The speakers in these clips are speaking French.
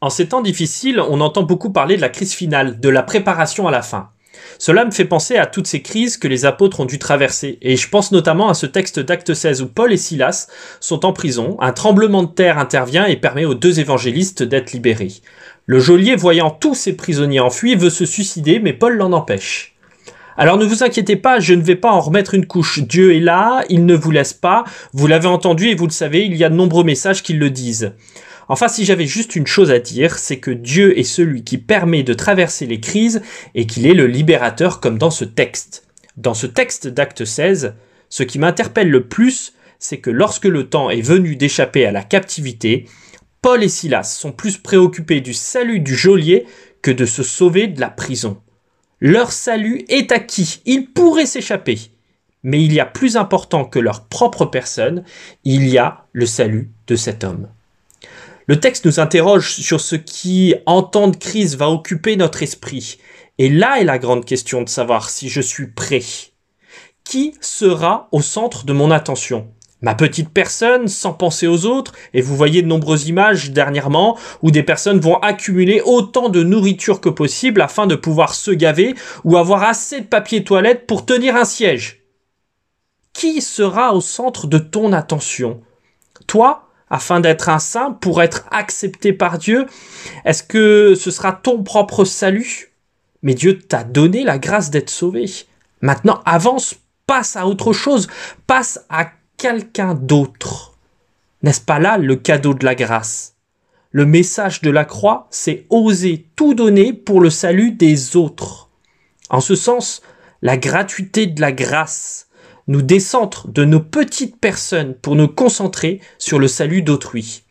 En ces temps difficiles, on entend beaucoup parler de la crise finale, de la préparation à la fin. Cela me fait penser à toutes ces crises que les apôtres ont dû traverser, et je pense notamment à ce texte d'Acte 16 où Paul et Silas sont en prison, un tremblement de terre intervient et permet aux deux évangélistes d'être libérés. Le geôlier, voyant tous ses prisonniers enfuis, veut se suicider, mais Paul l'en empêche. Alors ne vous inquiétez pas, je ne vais pas en remettre une couche. Dieu est là, il ne vous laisse pas. Vous l'avez entendu et vous le savez, il y a de nombreux messages qui le disent. Enfin, si j'avais juste une chose à dire, c'est que Dieu est celui qui permet de traverser les crises et qu'il est le libérateur comme dans ce texte. Dans ce texte d'acte 16, ce qui m'interpelle le plus, c'est que lorsque le temps est venu d'échapper à la captivité, Paul et Silas sont plus préoccupés du salut du geôlier que de se sauver de la prison. Leur salut est acquis, ils pourraient s'échapper. Mais il y a plus important que leur propre personne, il y a le salut de cet homme. Le texte nous interroge sur ce qui, en temps de crise, va occuper notre esprit. Et là est la grande question de savoir si je suis prêt. Qui sera au centre de mon attention? Ma petite personne, sans penser aux autres, et vous voyez de nombreuses images dernièrement où des personnes vont accumuler autant de nourriture que possible afin de pouvoir se gaver ou avoir assez de papier toilette pour tenir un siège. Qui sera au centre de ton attention? Toi afin d'être un saint, pour être accepté par Dieu Est-ce que ce sera ton propre salut? Mais Dieu t'a donné la grâce d'être sauvé. Maintenant, avance, passe à autre chose, passe à quelqu'un d'autre. N'est-ce pas là le cadeau de la grâce? Le message de la croix, c'est oser tout donner pour le salut des autres. En ce sens, la gratuité de la grâce nous décentre de nos petites personnes pour nous concentrer sur le salut d'autrui.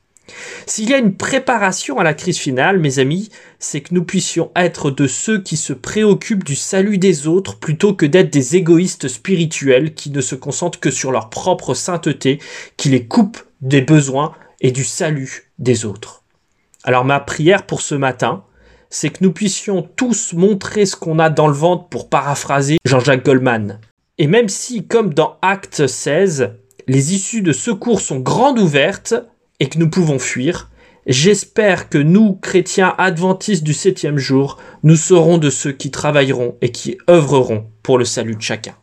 S'il y a une préparation à la crise finale, mes amis, c'est que nous puissions être de ceux qui se préoccupent du salut des autres plutôt que d'être des égoïstes spirituels qui ne se concentrent que sur leur propre sainteté, qui les coupent des besoins et du salut des autres. Alors ma prière pour ce matin, c'est que nous puissions tous montrer ce qu'on a dans le ventre pour paraphraser Jean-Jacques Goldman. Et même si, comme dans Acte 16, les issues de secours sont grandes ouvertes et que nous pouvons fuir, j'espère que nous, chrétiens adventistes du septième jour, nous serons de ceux qui travailleront et qui œuvreront pour le salut de chacun.